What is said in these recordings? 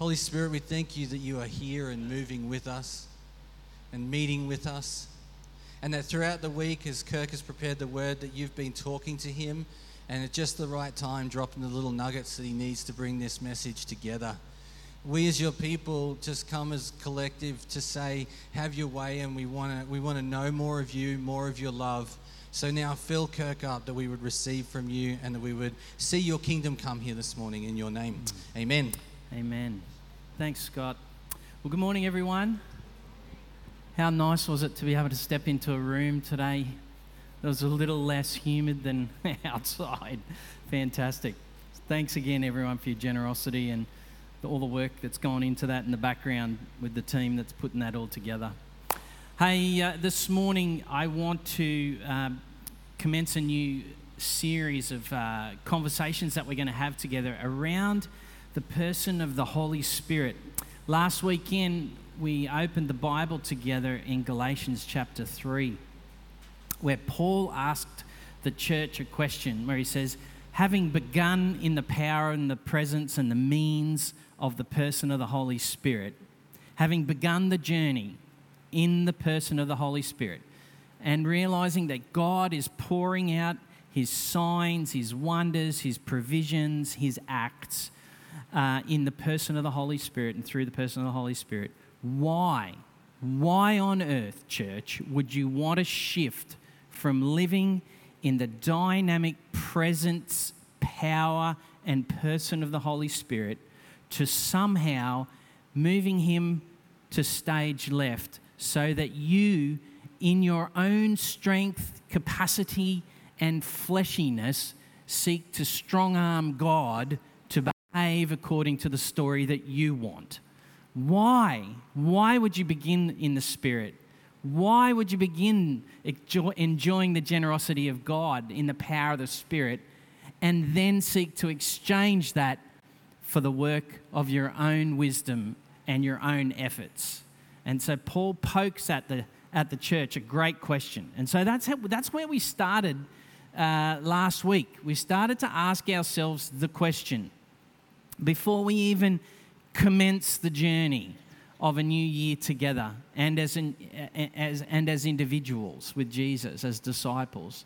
Holy Spirit, we thank you that you are here and moving with us and meeting with us. And that throughout the week, as Kirk has prepared the word, that you've been talking to him and at just the right time, dropping the little nuggets that he needs to bring this message together. We, as your people, just come as collective to say, Have your way, and we want to we want to know more of you, more of your love. So now fill Kirk up that we would receive from you and that we would see your kingdom come here this morning in your name. Mm. Amen. Amen. Thanks, Scott. Well, good morning, everyone. How nice was it to be able to step into a room today that was a little less humid than outside? Fantastic. Thanks again, everyone, for your generosity and all the work that's gone into that in the background with the team that's putting that all together. Hey, uh, this morning I want to um, commence a new series of uh, conversations that we're going to have together around the person of the Holy Spirit. Last weekend, we opened the Bible together in Galatians chapter 3, where Paul asked the church a question where he says, Having begun in the power and the presence and the means of the person of the Holy Spirit, having begun the journey, in the person of the Holy Spirit and realizing that God is pouring out his signs, his wonders, his provisions, his acts uh, in the person of the Holy Spirit and through the person of the Holy Spirit. Why? Why on earth, church, would you want to shift from living in the dynamic presence, power, and person of the Holy Spirit to somehow moving him to stage left so that you, in your own strength, capacity, and fleshiness, seek to strong arm God behave according to the story that you want. Why? Why would you begin in the Spirit? Why would you begin enjoying the generosity of God in the power of the Spirit and then seek to exchange that for the work of your own wisdom and your own efforts? And so Paul pokes at the, at the church a great question. And so that's, how, that's where we started uh, last week. We started to ask ourselves the question before we even commence the journey of a new year together and as, in, as, and as individuals with Jesus, as disciples.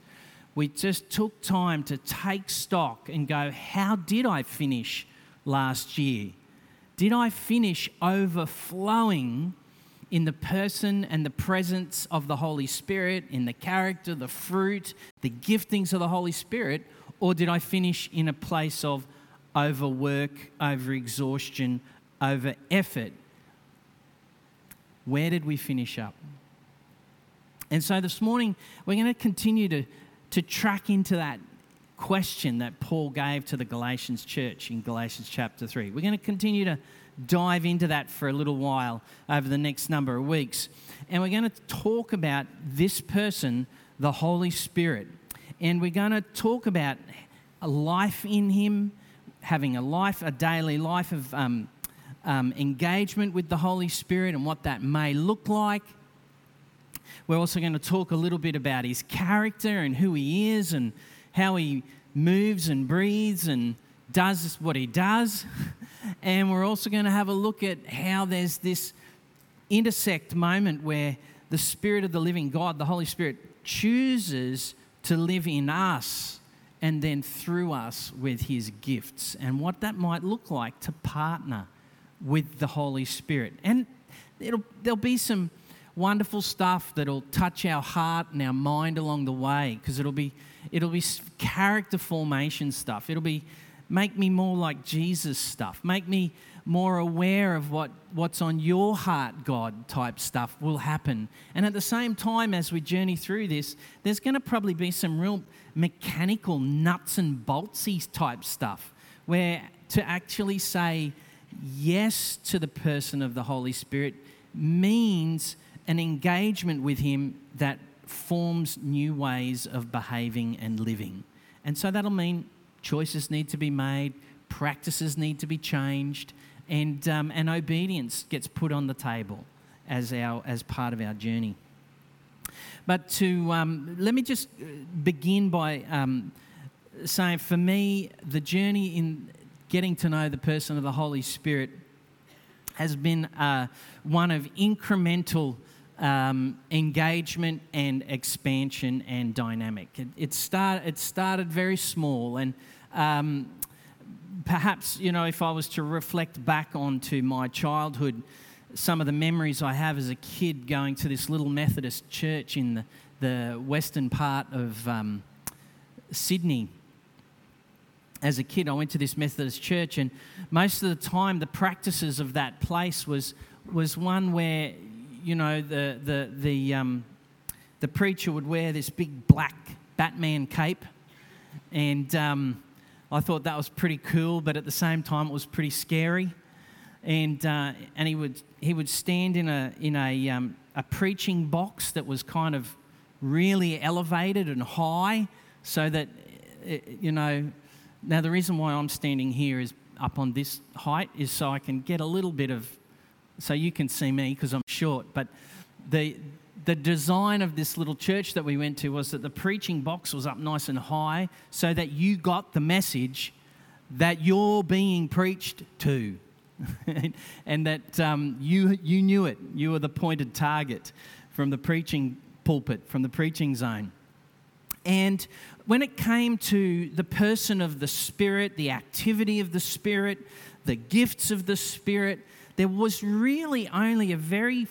We just took time to take stock and go, how did I finish last year? Did I finish overflowing in the person and the presence of the Holy Spirit, in the character, the fruit, the giftings of the Holy Spirit, or did I finish in a place of overwork, over exhaustion, over effort? Where did we finish up? And so this morning, we're going to continue to, to track into that question that Paul gave to the Galatians church in Galatians chapter 3. We're going to continue to dive into that for a little while over the next number of weeks. And we're going to talk about this person, the Holy Spirit. And we're going to talk about life in Him, having a life, a daily life of um, um, engagement with the Holy Spirit and what that may look like. We're also going to talk a little bit about His character and who He is and how He moves and breathes and does what He does. And we're also going to have a look at how there's this intersect moment where the Spirit of the living God, the Holy Spirit, chooses to live in us and then through us with his gifts and what that might look like to partner with the Holy Spirit. And there'll be some wonderful stuff that'll touch our heart and our mind along the way because it'll be it'll be character formation stuff. It'll be Make me more like Jesus stuff. Make me more aware of what, what's on your heart, God type stuff will happen. And at the same time, as we journey through this, there's going to probably be some real mechanical nuts and boltsy type stuff where to actually say yes to the person of the Holy Spirit means an engagement with Him that forms new ways of behaving and living. And so that'll mean choices need to be made, practices need to be changed, and, um, and obedience gets put on the table as, our, as part of our journey. But to um, let me just uh, begin by um, saying, for me, the journey in getting to know the person of the Holy Spirit has been uh, one of incremental um, engagement and expansion and dynamic. It, it, start, it started very small, and um, perhaps, you know, if I was to reflect back onto my childhood, some of the memories I have as a kid going to this little Methodist church in the, the western part of um, Sydney. As a kid, I went to this Methodist church, and most of the time, the practices of that place was, was one where, you know, the, the, the, um, the preacher would wear this big black Batman cape, and um, I thought that was pretty cool, but at the same time, it was pretty scary and uh, and he would he would stand in a in a um, a preaching box that was kind of really elevated and high, so that uh, you know. Now the reason why I'm standing here is up on this height is so I can get a little bit of, so you can see me because I'm short. But the the design of this little church that we went to was that the preaching box was up nice and high, so that you got the message that you're being preached to. and that um, you, you knew it. You were the pointed target from the preaching pulpit, from the preaching zone. And when it came to the person of the Spirit, the activity of the Spirit, the gifts of the Spirit, there was really only a very,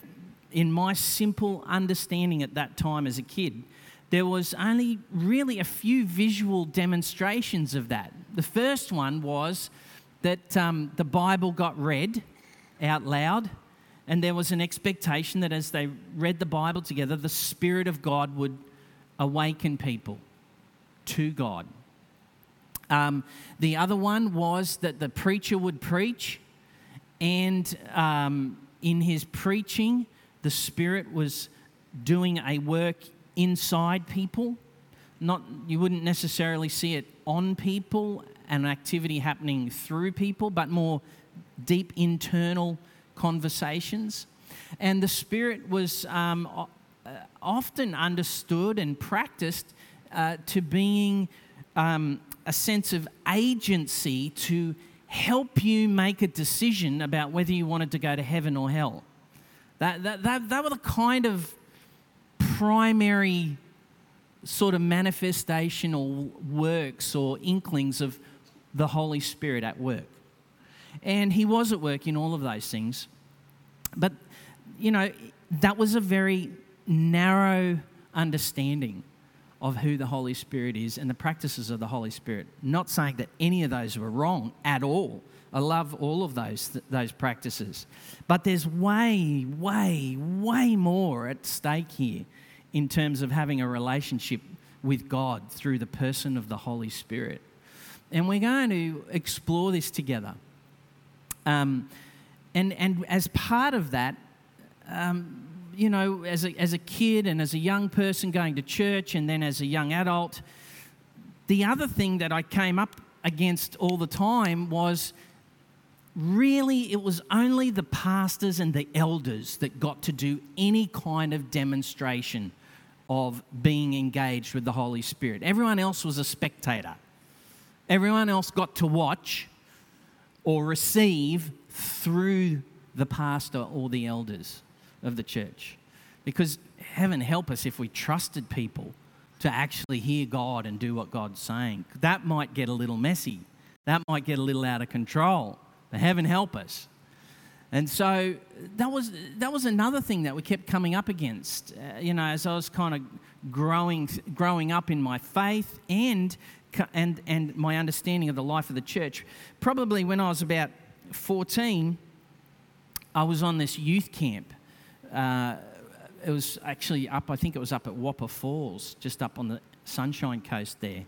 in my simple understanding at that time as a kid, there was only really a few visual demonstrations of that. The first one was that um, the Bible got read out loud, and there was an expectation that as they read the Bible together, the Spirit of God would awaken people to God. Um, the other one was that the preacher would preach, and um, in his preaching, the Spirit was doing a work inside people. Not, you wouldn't necessarily see it on people an activity happening through people, but more deep internal conversations. And the Spirit was um, uh, often understood and practiced uh, to being um, a sense of agency to help you make a decision about whether you wanted to go to heaven or hell. That, that, that, that were the kind of primary sort of manifestation or works or inklings of the Holy Spirit at work. And he was at work in all of those things. But, you know, that was a very narrow understanding of who the Holy Spirit is and the practices of the Holy Spirit. Not saying that any of those were wrong at all. I love all of those, those practices. But there's way, way, way more at stake here in terms of having a relationship with God through the person of the Holy Spirit. And we're going to explore this together. Um, and, and as part of that, um, you know, as a, as a kid and as a young person going to church and then as a young adult, the other thing that I came up against all the time was really it was only the pastors and the elders that got to do any kind of demonstration of being engaged with the Holy Spirit. Everyone else was a spectator. Everyone else got to watch or receive through the pastor or the elders of the church. Because heaven help us if we trusted people to actually hear God and do what God's saying. That might get a little messy. That might get a little out of control. But heaven help us. And so that was, that was another thing that we kept coming up against. Uh, you know, as I was kind of growing, growing up in my faith and and, and my understanding of the life of the church. Probably when I was about 14, I was on this youth camp. Uh, it was actually up, I think it was up at Wappa Falls, just up on the Sunshine Coast there,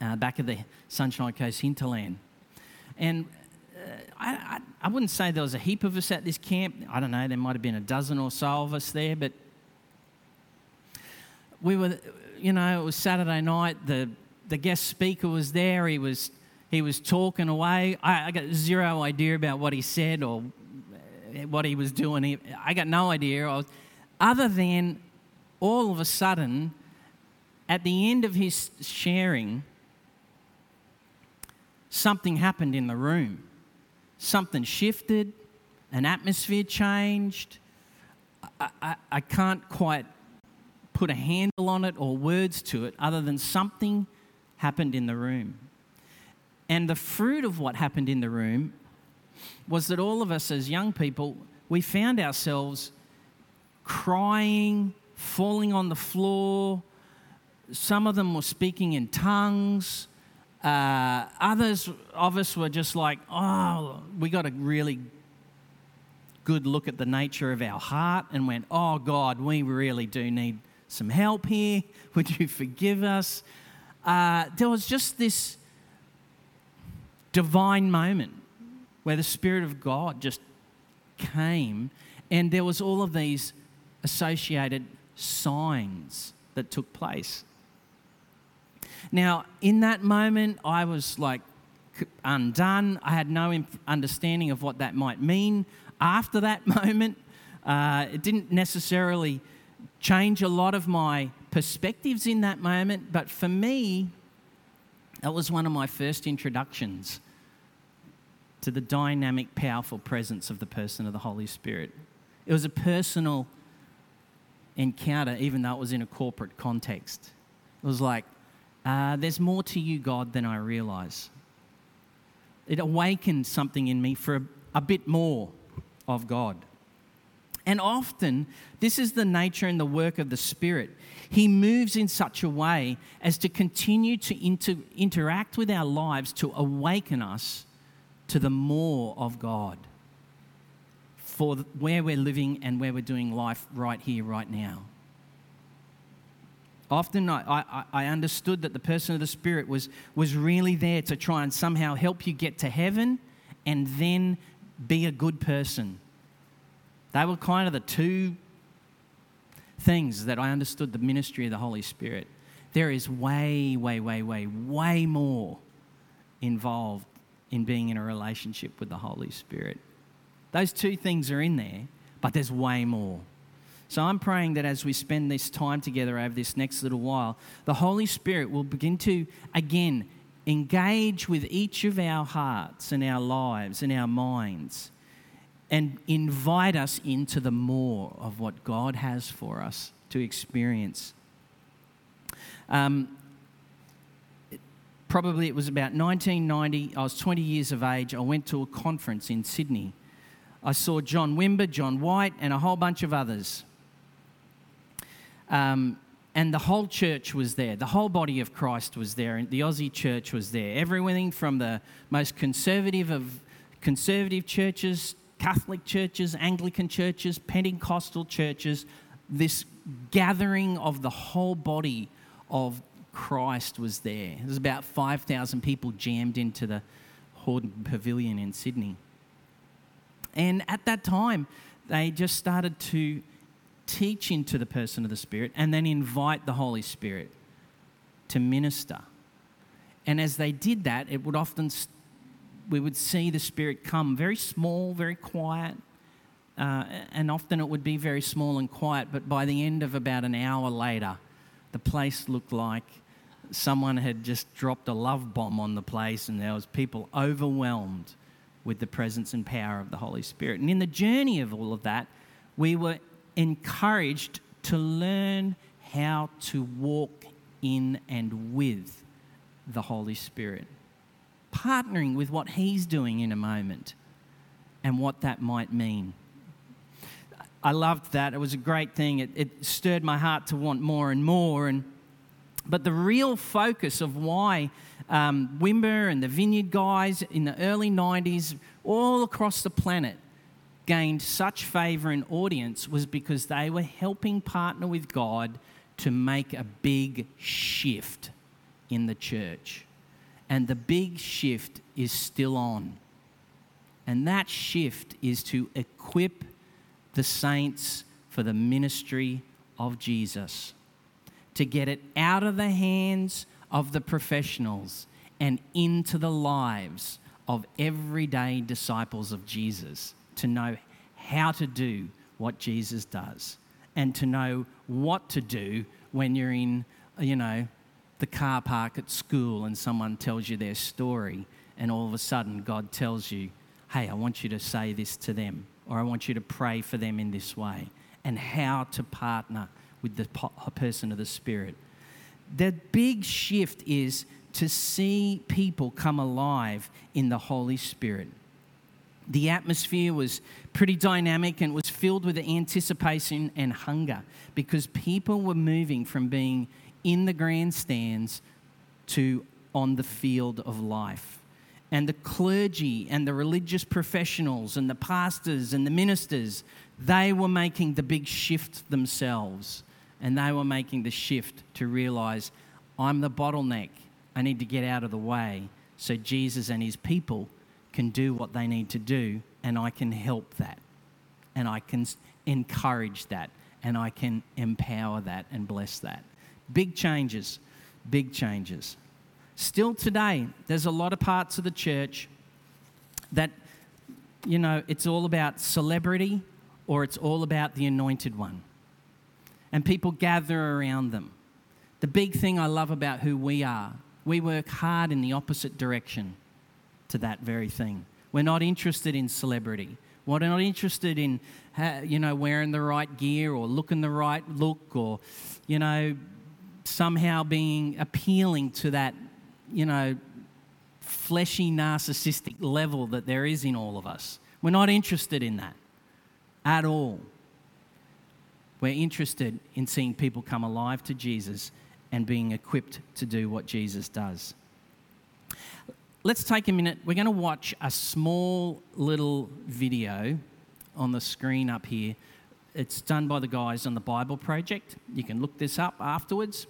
uh, back of the Sunshine Coast hinterland. And uh, I, I, I, wouldn't say there was a heap of us at this camp. I don't know, there might have been a dozen or so of us there, but we were, you know, it was Saturday night. The the guest speaker was there. He was, he was talking away. I, I got zero idea about what he said or eh, what he was doing. I got no idea. Was, other than all of a sudden, at the end of his sharing, something happened in the room. Something shifted, an atmosphere changed. I, I, I can't quite put a handle on it or words to it other than something happened in the room. And the fruit of what happened in the room was that all of us as young people, we found ourselves crying, falling on the floor. Some of them were speaking in tongues. Uh, others of us were just like, oh, we got a really good look at the nature of our heart and went, oh, God, we really do need some help here. Would you forgive us? Uh, there was just this divine moment where the Spirit of God just came, and there was all of these associated signs that took place. Now, in that moment, I was like undone. I had no understanding of what that might mean. After that moment, uh, it didn't necessarily change a lot of my perspectives in that moment, but for me, that was one of my first introductions to the dynamic, powerful presence of the person of the Holy Spirit. It was a personal encounter, even though it was in a corporate context. It was like, uh, there's more to you, God, than I realize. It awakened something in me for a, a bit more of God. And often, this is the nature and the work of the Spirit. He moves in such a way as to continue to inter- interact with our lives to awaken us to the more of God for where we're living and where we're doing life right here, right now. Often I, I, I, understood that the person of the Spirit was, was really there to try and somehow help you get to heaven and then be a good person. They were kind of the two things that I understood the ministry of the Holy Spirit. There is way, way, way, way, way more involved in being in a relationship with the Holy Spirit. Those two things are in there, but there's way more. So I'm praying that as we spend this time together over this next little while, the Holy Spirit will begin to, again, engage with each of our hearts and our lives and our minds and invite us into the more of what God has for us to experience. Um, probably it was about 1990. I was 20 years of age. I went to a conference in Sydney. I saw John Wimber, John White, and a whole bunch of others. Um, and the whole church was there. The whole body of Christ was there. And the Aussie church was there. Everything from the most conservative of conservative churches, Catholic churches, Anglican churches, Pentecostal churches, this gathering of the whole body of Christ was there. There's about 5,000 people jammed into the Hordern Pavilion in Sydney. And at that time, they just started to teach into the person of the Spirit and then invite the Holy Spirit to minister. And as they did that, it would often, we would see the Spirit come very small, very quiet, uh, and often it would be very small and quiet, but by the end of about an hour later, the place looked like someone had just dropped a love bomb on the place and there was people overwhelmed with the presence and power of the Holy Spirit. And in the journey of all of that, we were encouraged to learn how to walk in and with the Holy Spirit, partnering with what He's doing in a moment and what that might mean. I loved that. It was a great thing. It, it stirred my heart to want more and more. And but the real focus of why um, Wimber and the Vineyard guys in the early 90s, all across the planet, gained such favor and audience was because they were helping partner with God to make a big shift in the church. And the big shift is still on. And that shift is to equip the saints for the ministry of Jesus to get it out of the hands of the professionals and into the lives of everyday disciples of Jesus to know how to do what Jesus does and to know what to do when you're in, you know, the car park at school and someone tells you their story and all of a sudden God tells you, hey, I want you to say this to them. or I want you to pray for them in this way, and how to partner with the person of the Spirit. The big shift is to see people come alive in the Holy Spirit. The atmosphere was pretty dynamic and was filled with anticipation and hunger because people were moving from being in the grandstands to on the field of life. And the clergy and the religious professionals and the pastors and the ministers, they were making the big shift themselves. And they were making the shift to realize I'm the bottleneck. I need to get out of the way so Jesus and his people can do what they need to do, and I can help that. And I can encourage that. And I can empower that and bless that. Big changes, big changes. Still today, there's a lot of parts of the church that, you know, it's all about celebrity or it's all about the anointed one. And people gather around them. The big thing I love about who we are, we work hard in the opposite direction to that very thing. We're not interested in celebrity. We're not interested in, you know, wearing the right gear or looking the right look or, you know, somehow being appealing to that you know, fleshy, narcissistic level that there is in all of us. We're not interested in that at all. We're interested in seeing people come alive to Jesus and being equipped to do what Jesus does. Let's take a minute. We're going to watch a small little video on the screen up here. It's done by the guys on the Bible Project. You can look this up afterwards.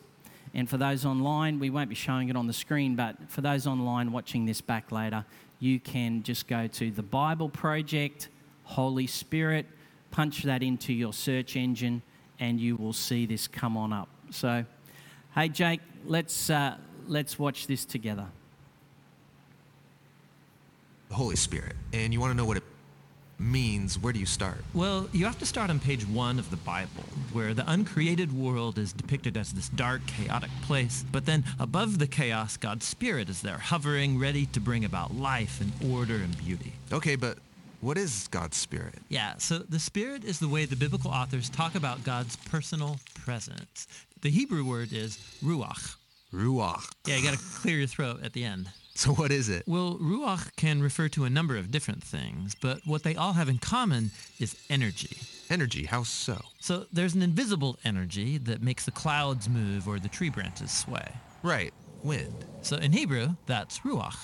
And for those online, we won't be showing it on the screen, but for those online watching this back later, you can just go to the Bible Project, Holy Spirit, punch that into your search engine, and you will see this come on up. So, hey, Jake, let's, uh, let's watch this together. The Holy Spirit. And you want to know what it means, where do you start? Well, you have to start on page one of the Bible, where the uncreated world is depicted as this dark, chaotic place. But then above the chaos, God's Spirit is there, hovering, ready to bring about life and order and beauty. Okay, but what is God's Spirit? Yeah, so the Spirit is the way the biblical authors talk about God's personal presence. The Hebrew word is ruach. Ruach. Yeah, you got to clear your throat at the end. So what is it? Well, ruach can refer to a number of different things, but what they all have in common is energy. Energy, how so? So there's an invisible energy that makes the clouds move or the tree branches sway. Right, wind. So in Hebrew, that's ruach.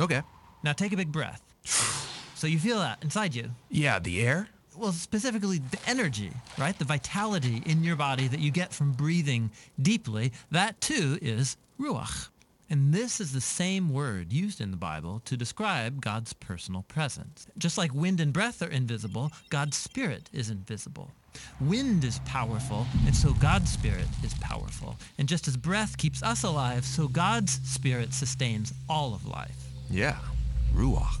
Okay. Now take a big breath. so you feel that inside you. Yeah, the air? Well, specifically the energy, right? The vitality in your body that you get from breathing deeply, that too is ruach. And this is the same word used in the Bible to describe God's personal presence. Just like wind and breath are invisible, God's spirit is invisible. Wind is powerful, and so God's spirit is powerful. And just as breath keeps us alive, so God's spirit sustains all of life. Yeah, Ruach.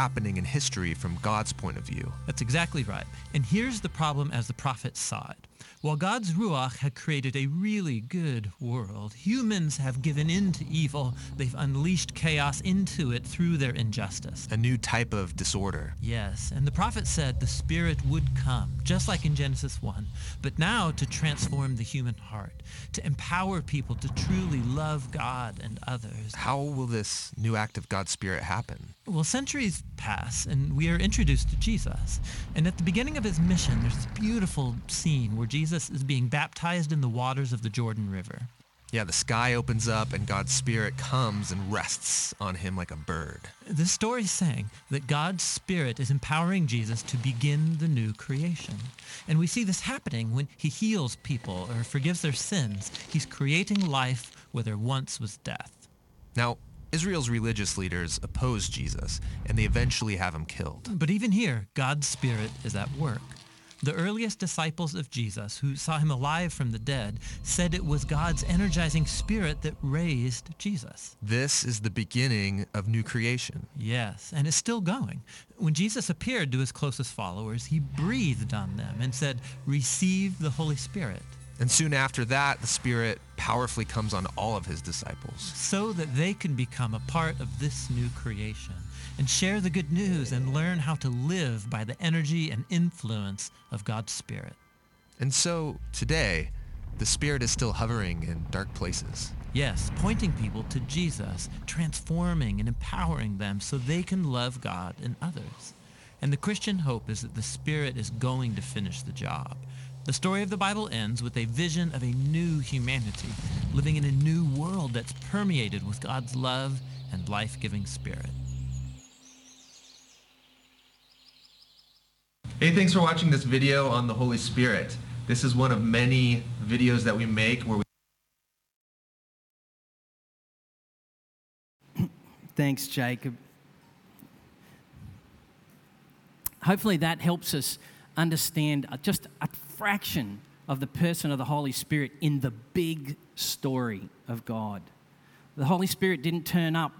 in history from God's point of view. That's exactly right. And here's the problem as the prophets saw it. While God's Ruach had created a really good world, humans have given in to evil. They've unleashed chaos into it through their injustice. A new type of disorder. Yes, and the prophet said the Spirit would come, just like in Genesis 1, but now to transform the human heart, to empower people to truly love God and others. How will this new act of God's Spirit happen? Well, centuries pass, and we are introduced to Jesus. And at the beginning of his mission, there's this beautiful scene where Jesus is being baptized in the waters of the Jordan River. Yeah, the sky opens up and God's Spirit comes and rests on him like a bird. This story is saying that God's Spirit is empowering Jesus to begin the new creation. And we see this happening when he heals people or forgives their sins. He's creating life where there once was death. Now, Israel's religious leaders oppose Jesus, and they eventually have him killed. But even here, God's Spirit is at work. The earliest disciples of Jesus, who saw him alive from the dead, said it was God's energizing spirit that raised Jesus. This is the beginning of new creation. Yes, and it's still going. When Jesus appeared to his closest followers, he breathed on them and said, Receive the Holy Spirit. And soon after that, the Spirit powerfully comes on all of his disciples. so that they can become a part of this new creation and share the good news and learn how to live by the energy and influence of God's Spirit. And so, today, the Spirit is still hovering in dark places. Yes, pointing people to Jesus, transforming and empowering them so they can love God and others. And the Christian hope is that the Spirit is going to finish the job. The story of the Bible ends with a vision of a new humanity, living in a new world that's permeated with God's love and life-giving Spirit. Hey, thanks for watching this video on the Holy Spirit. This is one of many videos that we make where we Thanks, Jacob. Hopefully, that helps us understand uh, just a fraction of the person of the Holy Spirit in the big story of God. The Holy Spirit didn't turn up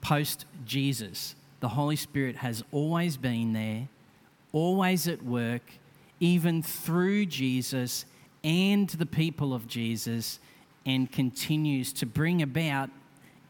post Jesus, the Holy Spirit has always been there, always at work, even through Jesus and the people of Jesus, and continues to bring about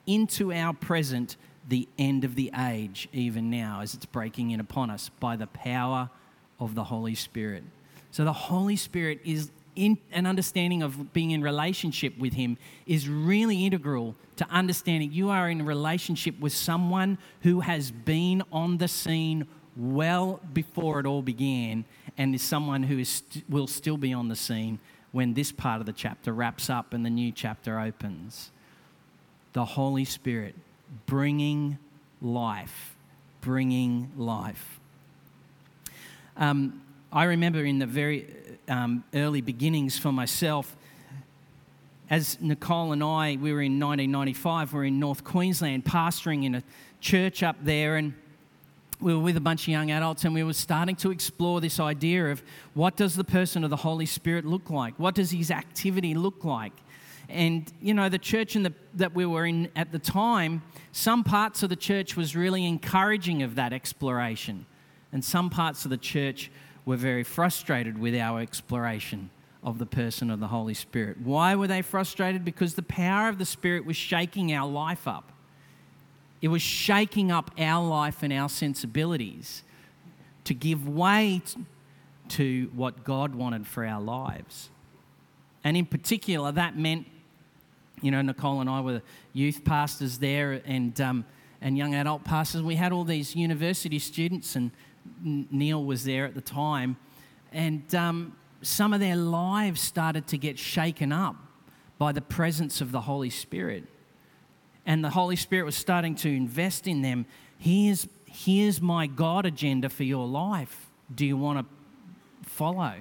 into our present the end of the age, even now, as it's breaking in upon us by the power of the Holy Spirit. So, the Holy Spirit is in an understanding of being in relationship with Him is really integral to understanding you are in relationship with someone who has been on the scene well before it all began and is someone who is st- will still be on the scene when this part of the chapter wraps up and the new chapter opens the Holy Spirit bringing life, bringing life. Um, I remember in the very um, early beginnings for myself, as Nicole and I, we were in 1995, we were in North Queensland pastoring in a church up there, and we were with a bunch of young adults and we were starting to explore this idea of what does the person of the Holy Spirit look like? What does his activity look like? And, you know, the church in the, that we were in at the time, some parts of the church was really encouraging of that exploration. And some parts of the church were very frustrated with our exploration of the person of the Holy Spirit. Why were they frustrated? Because the power of the Spirit was shaking our life up. It was shaking up our life and our sensibilities to give way to what God wanted for our lives. And in particular, that meant, you know, Nicole and I were youth pastors there and, um, and young adult pastors. We had all these university students, and Neil was there at the time. And um, some of their lives started to get shaken up by the presence of the Holy Spirit. And the Holy Spirit was starting to invest in them. Here's, here's my God agenda for your life. Do you want to follow?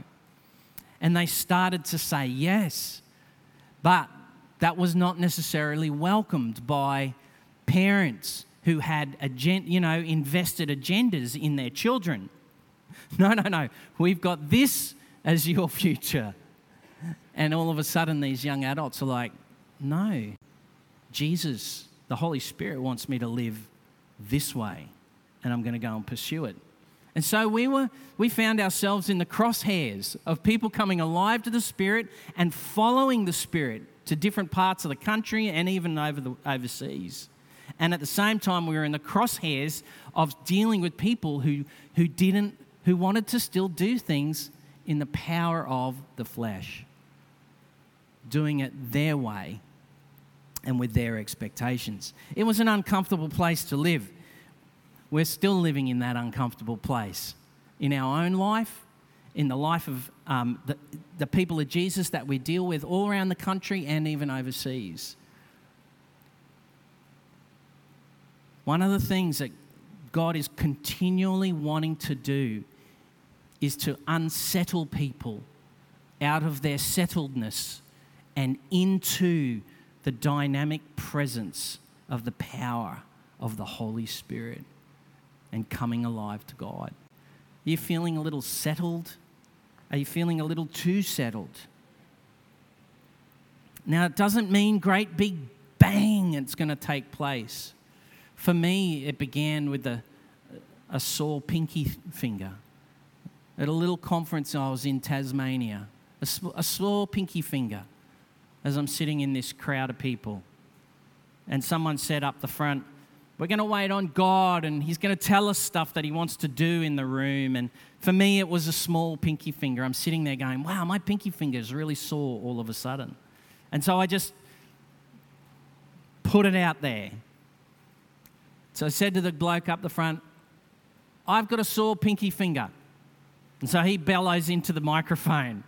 And they started to say yes. But that was not necessarily welcomed by parents who had agen- you know invested agendas in their children. No, no, no. We've got this as your future. And all of a sudden these young adults are like, "No. Jesus, the Holy Spirit wants me to live this way, and I'm going to go and pursue it." And so we were we found ourselves in the crosshairs of people coming alive to the Spirit and following the Spirit to different parts of the country and even over the overseas. And at the same time we were in the crosshairs of dealing with people who who didn't who wanted to still do things in the power of the flesh. Doing it their way and with their expectations. It was an uncomfortable place to live we're still living in that uncomfortable place in our own life, in the life of um, the, the people of Jesus that we deal with all around the country and even overseas. One of the things that God is continually wanting to do is to unsettle people out of their settledness and into the dynamic presence of the power of the Holy Spirit and coming alive to God. Are you feeling a little settled? Are you feeling a little too settled? Now, it doesn't mean great big bang it's going to take place. For me, it began with a, a sore pinky finger. At a little conference I was in Tasmania, a, a sore pinky finger as I'm sitting in this crowd of people. And someone said up the front, We're going to wait on God, and He's going to tell us stuff that He wants to do in the room. And for me, it was a small pinky finger. I'm sitting there going, Wow, my pinky finger is really sore all of a sudden. And so I just put it out there. So I said to the bloke up the front, I've got a sore pinky finger. And so he bellows into the microphone.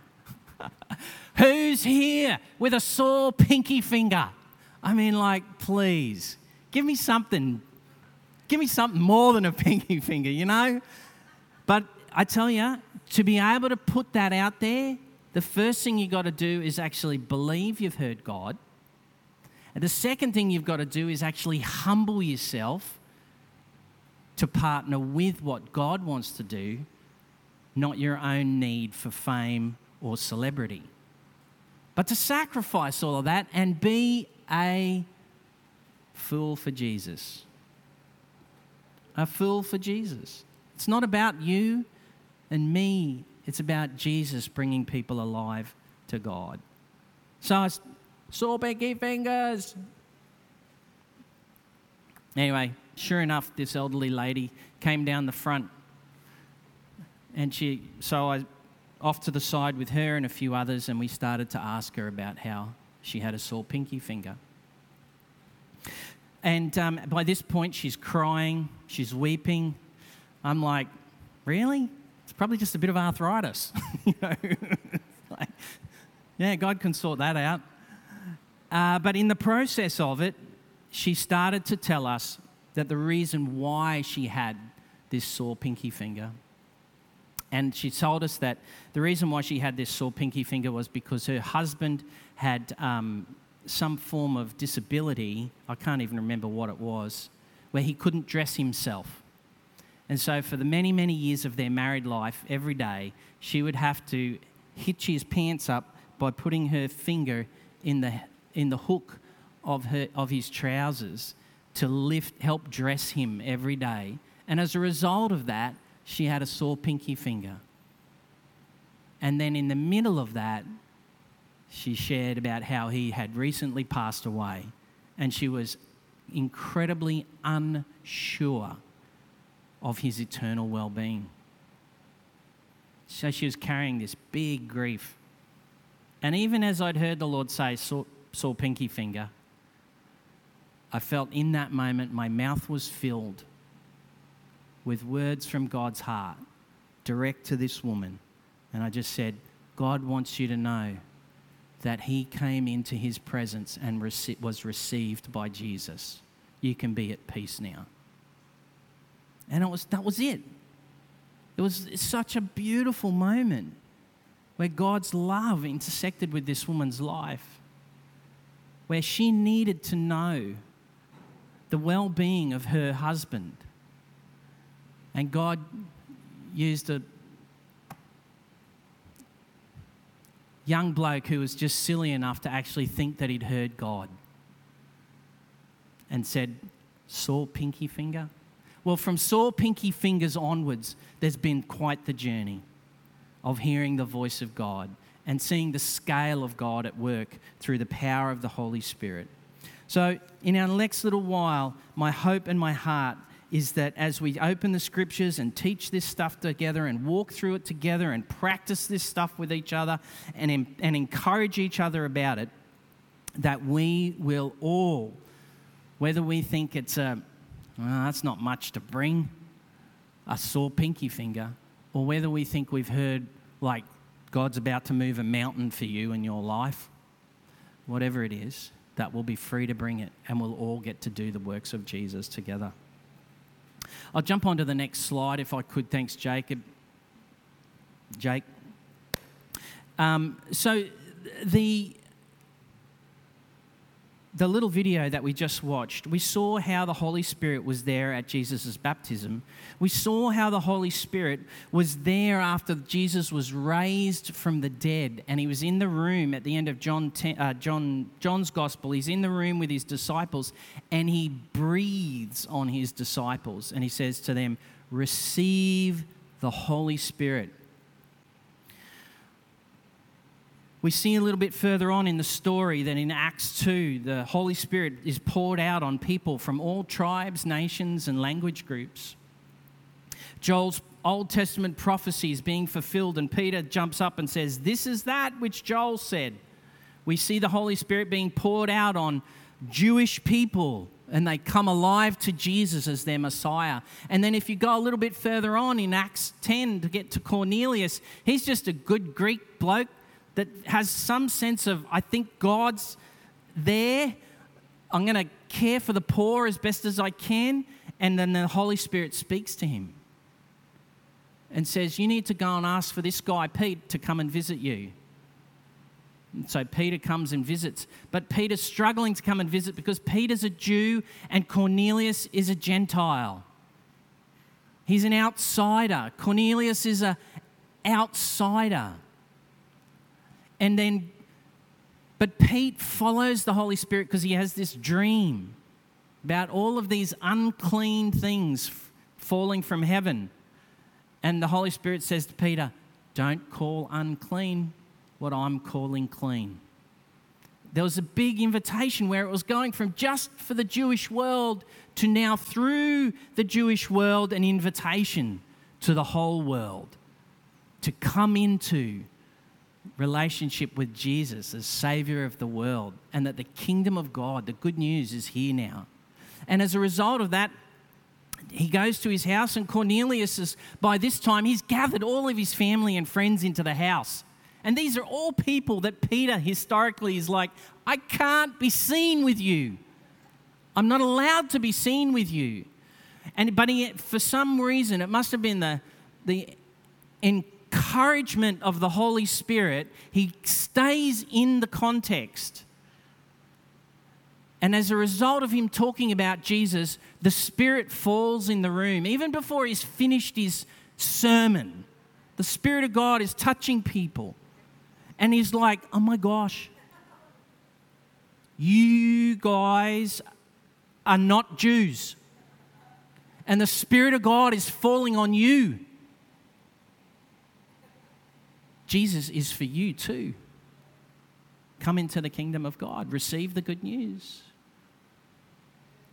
Who's here with a sore pinky finger? I mean, like, please, give me something. Give me something more than a pinky finger, you know? But I tell you, to be able to put that out there, the first thing you've got to do is actually believe you've heard God. And the second thing you've got to do is actually humble yourself to partner with what God wants to do, not your own need for fame or celebrity. But to sacrifice all of that and be a fool for Jesus. A fool for Jesus. It's not about you and me, it's about Jesus bringing people alive to God. So I saw Becky fingers. Anyway, sure enough, this elderly lady came down the front. And she, so I off to the side with her and a few others, and we started to ask her about how she had a sore pinky finger. And um, by this point, she's crying, she's weeping. I'm like, really? It's probably just a bit of arthritis. you know? like, yeah, God can sort that out. Uh, but in the process of it, she started to tell us that the reason why she had this sore pinky finger and she told us that the reason why she had this sore pinky finger was because her husband had um, some form of disability. I can't even remember what it was, where he couldn't dress himself. And so, for the many, many years of their married life, every day, she would have to hitch his pants up by putting her finger in the, in the hook of, her, of his trousers to lift, help dress him every day. And as a result of that, she had a sore pinky finger. And then in the middle of that, she shared about how he had recently passed away and she was incredibly unsure of his eternal well being. So she was carrying this big grief. And even as I'd heard the Lord say, sore, pinky finger, I felt in that moment my mouth was filled with words from God's heart direct to this woman. And I just said, God wants you to know that he came into his presence and was received by Jesus. You can be at peace now. And it was, that was it. It was such a beautiful moment where God's love intersected with this woman's life, where she needed to know the well being of her husband and God used a young bloke who was just silly enough to actually think that he'd heard God and said, Sore pinky finger? Well, from Sore pinky fingers onwards, there's been quite the journey of hearing the voice of God and seeing the scale of God at work through the power of the Holy Spirit. So, in our next little while, my hope and my heart is that as we open the scriptures and teach this stuff together and walk through it together and practice this stuff with each other and, and encourage each other about it, that we will all, whether we think it's a, that's not much to bring, a sore pinky finger, or whether we think we've heard like God's about to move a mountain for you in your life, whatever it is, that we'll be free to bring it and we'll all get to do the works of Jesus together. I'll jump on to the next slide if I could. Thanks, Jacob. Jake. Um, so the the little video that we just watched, we saw how the Holy Spirit was there at Jesus' baptism. We saw how the Holy Spirit was there after Jesus was raised from the dead, and he was in the room at the end of John, 10, uh, John John's Gospel. He's in the room with his disciples, and he breathes on his disciples, and he says to them, "Receive the Holy Spirit." We see a little bit further on in the story that in Acts 2, the Holy Spirit is poured out on people from all tribes, nations, and language groups. Joel's Old Testament prophecy is being fulfilled, and Peter jumps up and says, This is that which Joel said. We see the Holy Spirit being poured out on Jewish people, and they come alive to Jesus as their Messiah. And then, if you go a little bit further on in Acts 10 to get to Cornelius, he's just a good Greek bloke that has some sense of, I think God's there. I'm going to care for the poor as best as I can. And then the Holy Spirit speaks to him and says, You need to go and ask for this guy, Pete, to come and visit you. And so Peter comes and visits. But Peter's struggling to come and visit because Peter's a Jew and Cornelius is a Gentile. He's an outsider. Cornelius is an outsider. And then, but Pete follows the Holy Spirit because he has this dream about all of these unclean things falling from heaven. And the Holy Spirit says to Peter, Don't call unclean what I'm calling clean. There was a big invitation where it was going from just for the Jewish world to now through the Jewish world an invitation to the whole world to come into relationship with Jesus as Savior of the world, and that the kingdom of God, the good news, is here now. And as a result of that, he goes to his house, and Cornelius is, by this time, he's gathered all of his family and friends into the house. And these are all people that Peter historically is like, I can't be seen with you. I'm not allowed to be seen with you. And, but he, for some reason, it must have been the, the encouragement of the Holy Spirit, he stays in the context. And as a result of him talking about Jesus, the Spirit falls in the room. Even before he's finished his sermon, the Spirit of God is touching people. And he's like, oh my gosh, you guys are not Jews. And the Spirit of God is falling on you. Jesus is for you too. Come into the kingdom of God, receive the good news.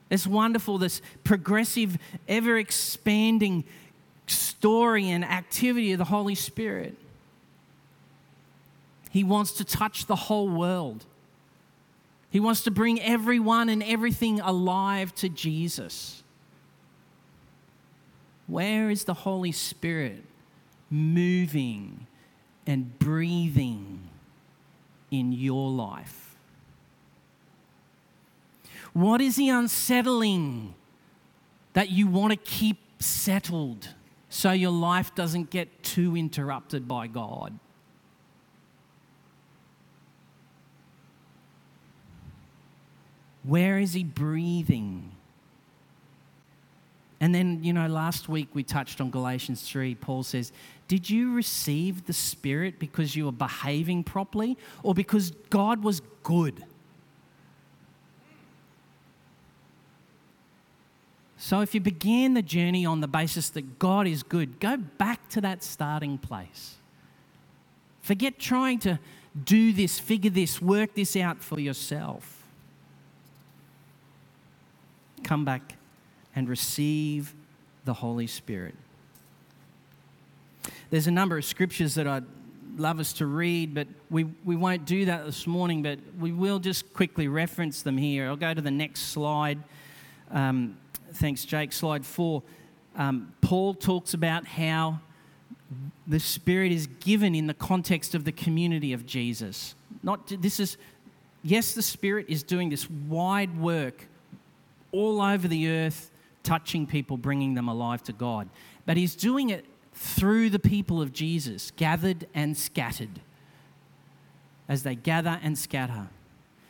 It's wonderful, this progressive, ever expanding story and activity of the Holy Spirit. He wants to touch the whole world. He wants to bring everyone and everything alive to Jesus. Where is the Holy Spirit moving and breathing in your life? What is the unsettling that you want to keep settled so your life doesn't get too interrupted by God? Where is He breathing? And then, you know, last week we touched on Galatians 3. Paul says, Did you receive the Spirit because you were behaving properly or because God was good? So, if you began the journey on the basis that God is good, go back to that starting place. Forget trying to do this, figure this, work this out for yourself. Come back and receive the Holy Spirit. There's a number of scriptures that I'd love us to read, but we, we won't do that this morning, but we will just quickly reference them here. I'll go to the next slide. Um, thanks, Jake. Slide four. Um, Paul talks about how the Spirit is given in the context of the community of Jesus. Not this is, yes, the Spirit is doing this wide work all over the earth touching people, bringing them alive to God. But he's doing it through the people of Jesus, gathered and scattered. As they gather and scatter,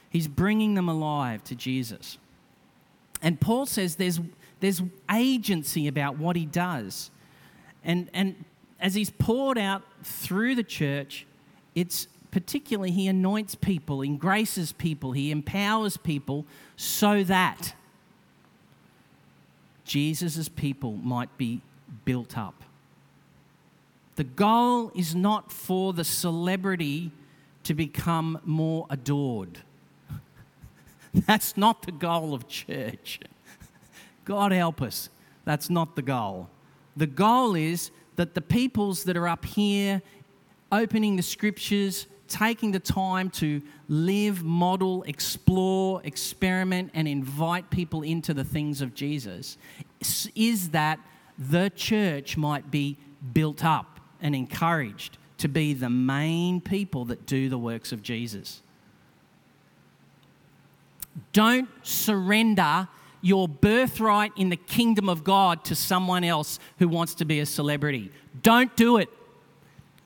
He's bringing them alive to Jesus. And Paul says there's, there's agency about what he does. And, and as he's poured out through the church, it's particularly he anoints people, he graces people, he empowers people so that Jesus' people might be built up. The goal is not for the celebrity to become more adored. That's not the goal of church. God help us. That's not the goal. The goal is that the peoples that are up here opening the scriptures, taking the time to live, model, explore, experiment, and invite people into the things of Jesus is that the church might be built up and encouraged to be the main people that do the works of Jesus. Don't surrender your birthright in the kingdom of God to someone else who wants to be a celebrity. Don't do it.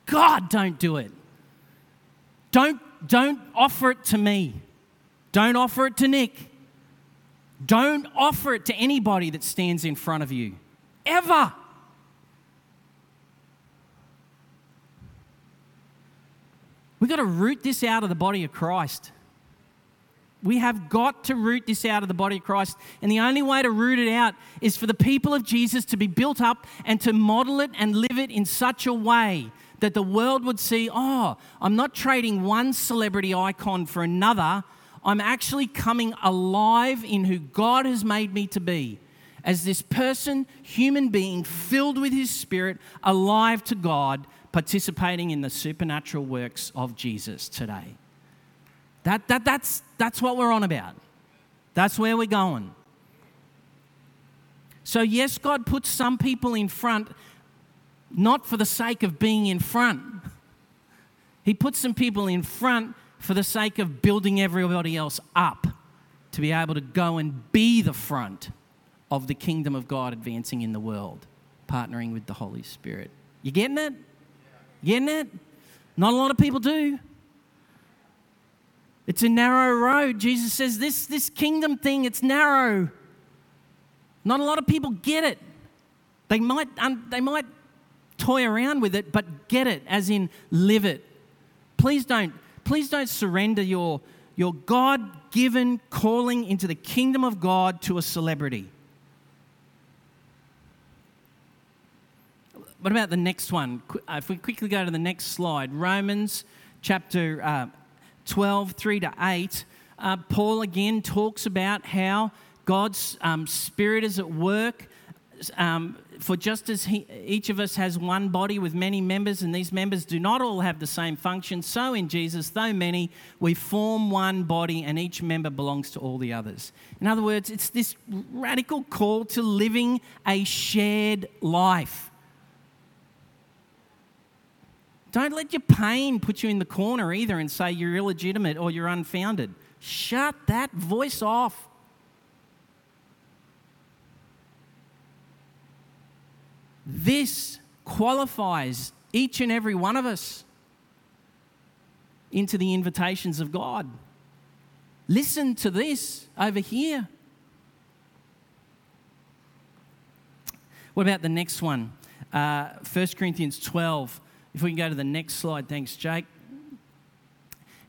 God, don't do it. Don't, don't offer it to me. Don't offer it to Nick. Don't offer it to anybody that stands in front of you. Ever. We've got to root this out of the body of Christ. We have got to root this out of the body of Christ. And the only way to root it out is for the people of Jesus to be built up and to model it and live it in such a way that the world would see oh, I'm not trading one celebrity icon for another. I'm actually coming alive in who God has made me to be. As this person, human being, filled with His Spirit, alive to God, participating in the supernatural works of Jesus today. That, that, that's, that's what we're on about. That's where we're going. So, yes, God puts some people in front not for the sake of being in front. He puts some people in front for the sake of building everybody else up to be able to go and be the front of the kingdom of God advancing in the world, partnering with the Holy Spirit. You getting it? Getting it? Not a lot of people do. It's a narrow road. Jesus says this, this kingdom thing, it's narrow. Not a lot of people get it. They might, um, they might toy around with it, but get it, as in live it. Please don't, please don't surrender your, your God given calling into the kingdom of God to a celebrity. What about the next one? Uh, if we quickly go to the next slide, Romans chapter uh, 12, 3 to 8, uh, Paul again talks about how God's um, Spirit is at work um, for just as he, each of us has one body with many members, and these members do not all have the same function, so in Jesus, though many, we form one body, and each member belongs to all the others. In other words, it's this radical call to living a shared life. Don't let your pain put you in the corner either and say you're illegitimate or you're unfounded. Shut that voice off. This qualifies each and every one of us into the invitations of God. Listen to this over here. What about the next one? Uh, 1 Corinthians 12. If we can go to the next slide, thanks, Jake.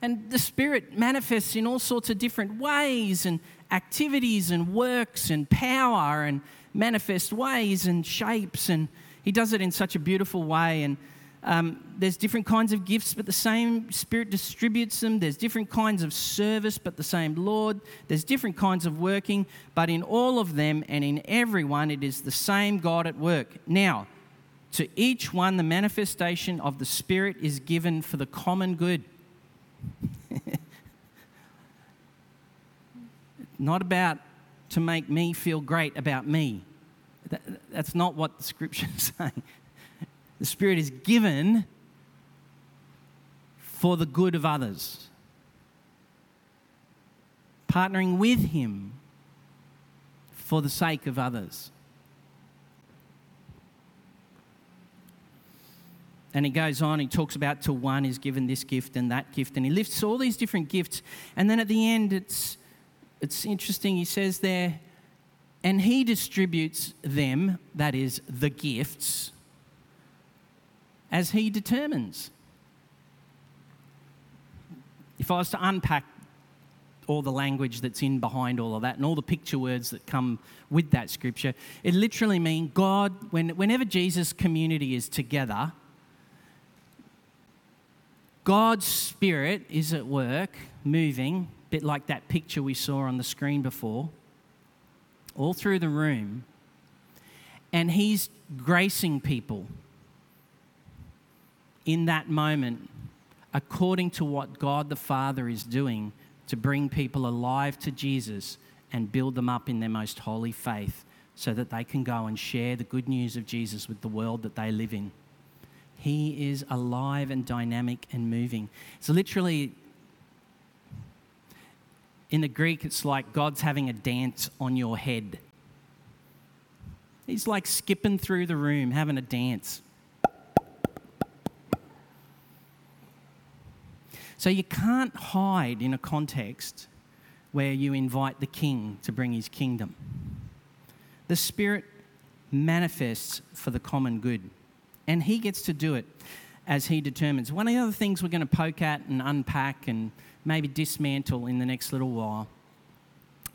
And the Spirit manifests in all sorts of different ways and activities and works and power and manifest ways and shapes, and He does it in such a beautiful way. And um, there's different kinds of gifts, but the same Spirit distributes them. There's different kinds of service, but the same Lord. There's different kinds of working, but in all of them and in everyone, it is the same God at work. Now, to each one, the manifestation of the Spirit is given for the common good. Not about to make me feel great about me. That, that's not what the scripture is saying. The Spirit is given for the good of others, partnering with Him for the sake of others. And he goes on, he talks about to one is given this gift and that gift, and he lists all these different gifts. And then at the end, it's, it's interesting, he says there, and he distributes them, that is, the gifts, as he determines. If I was to unpack all the language that's in behind all of that and all the picture words that come with that scripture, it literally means God, when, whenever Jesus' community is together, God's Spirit is at work, moving, a bit like that picture we saw on the screen before, all through the room, and He's gracing people in that moment according to what God the Father is doing to bring people alive to Jesus and build them up in their most holy faith so that they can go and share the good news of Jesus with the world that they live in. He is alive and dynamic and moving. So, literally, in the Greek, it's like God's having a dance on your head. He's like skipping through the room, having a dance. So you can't hide in a context where you invite the king to bring his kingdom. The Spirit manifests for the common good, and he gets to do it as he determines. One of the other things we're going to poke at and unpack and maybe dismantle in the next little while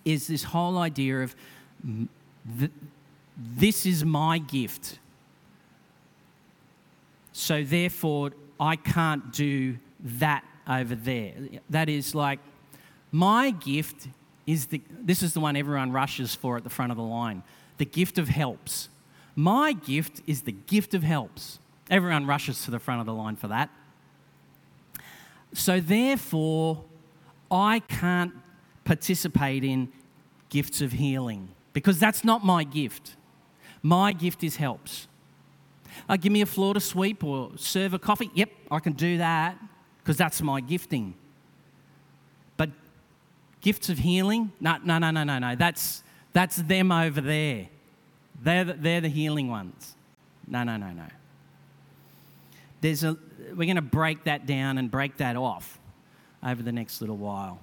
is this whole idea of this is my gift. So therefore, I can't do that over there. That is like, my gift is the, this is the one everyone rushes for at the front of the line the gift of helps. My gift is the gift of helps. Everyone rushes to the front of the line for that. So, therefore, I can't participate in gifts of healing because that's not my gift. My gift is helps. Uh, give me a floor to sweep or serve a coffee. Yep, I can do that because that's my gifting. But gifts of healing? No, no, no, no, no, no. That's, that's them over there. They're the, they're the healing ones. No, no, no, no. There's a, we're going to break that down and break that off over the next little while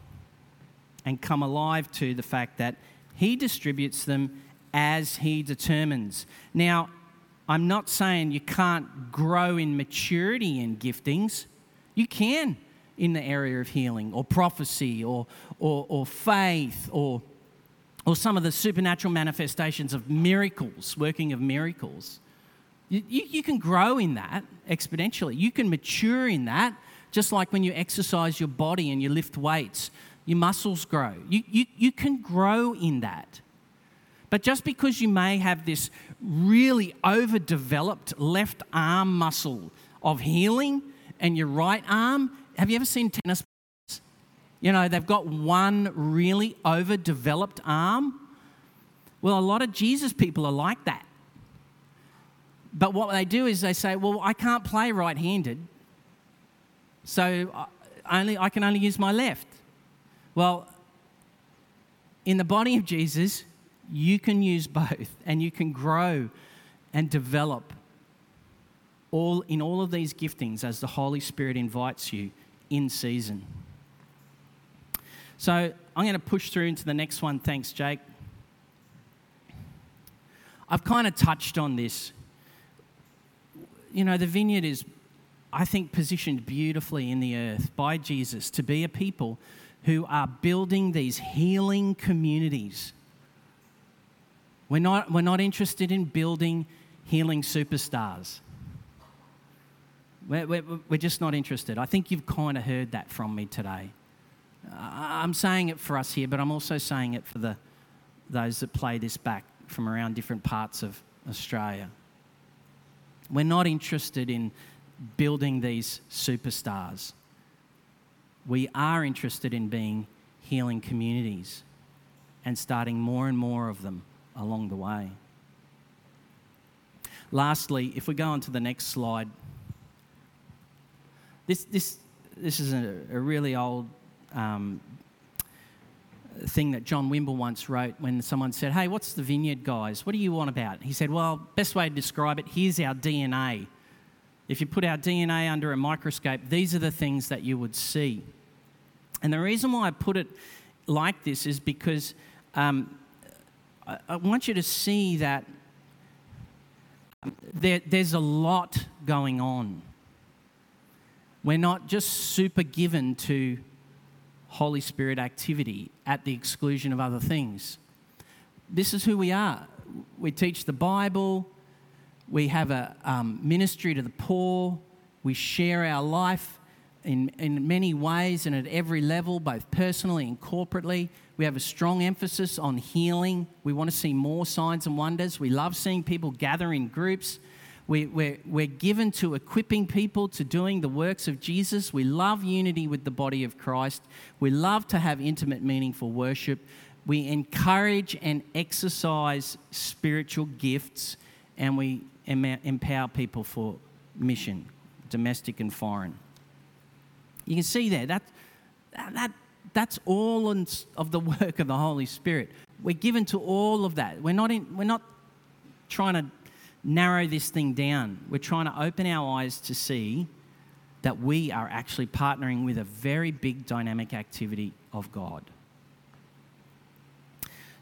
and come alive to the fact that He distributes them as He determines. Now, I'm not saying you can't grow in maturity in giftings. You can in the area of healing or prophecy or, or, or faith or, or some of the supernatural manifestations of miracles, working of miracles. You, you, you, can grow in that exponentially. You can mature in that, just like when you exercise your body and you lift weights, your muscles grow. You, you, you can grow in that. But just because you may have this really overdeveloped left arm muscle of healing and your right arm. Have you ever seen tennis? You know, they've got one really overdeveloped arm. Well, a lot of Jesus people are like that. But what they do is they say, well, I can't play right handed, so I, only, I can only use my left. Well, in the body of Jesus, you can use both and you can grow and develop all, in all of these giftings as the Holy Spirit invites you in season. So I'm going to push through into the next one. Thanks, Jake. I've kind of touched on this. You know, the vineyard is, I think, positioned beautifully in the earth by Jesus to be a people who are building these healing communities. We're not, we're not interested in building healing superstars. We're, we're, we're just not interested. I think you've kind of heard that from me today. I'm saying it for us here, but I'm also saying it for the, those that play this back from around different parts of Australia. We're not interested in building these superstars. We are interested in being healing communities and starting more and more of them along the way. Lastly, if we go on to the next slide, this, this, this is a, a really old um, thing that John Wimber once wrote when someone said, Hey, what's the vineyard, guys? What do you want about? He said, Well, best way to describe it here's our DNA. if you put our DNA under a microscope, these are the things that you would see. And the reason why I put it like this is because um, I, I want you to see that there, there's a lot going on. We're not just super given to Holy Spirit activity at the exclusion of other things. This is who we are. We teach the Bible, we have a um, ministry to the poor, we share our life in, in many ways and at every level, both personally and corporately. We have a strong emphasis on healing. We want to see more signs and wonders. We love seeing people gather in groups. We, we're, we're given to equipping people to doing the works of Jesus. We love unity with the body of Christ. We love to have intimate, meaningful worship. We encourage and exercise spiritual gifts, and we empower people for mission, domestic and foreign. You can see there that, that that's all of the work of the Holy Spirit. We're given to all of that. We're not, in, we're not trying to narrow this thing down. We're trying to open our eyes to see that we are actually partnering with a very big dynamic activity of God.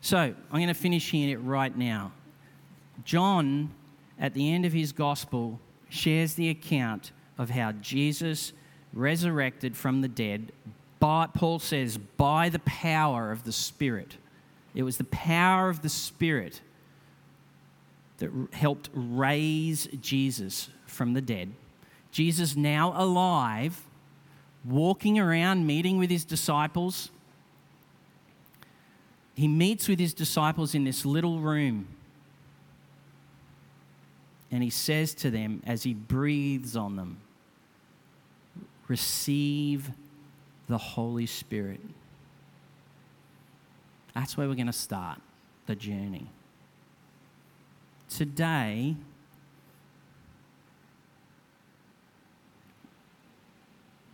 So I'm going to finish here right now. John, at the end of his gospel, shares the account of how Jesus resurrected from the dead by, Paul says, by the power of the Spirit. It was the power of the Spirit that helped raise Jesus from the dead. Jesus, now alive, walking around, meeting with his disciples. He meets with his disciples in this little room. And he says to them as he breathes on them, Receive the Holy Spirit. That's where we're going to start the journey. Today,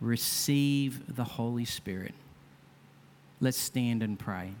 receive the Holy Spirit. Let's stand and pray.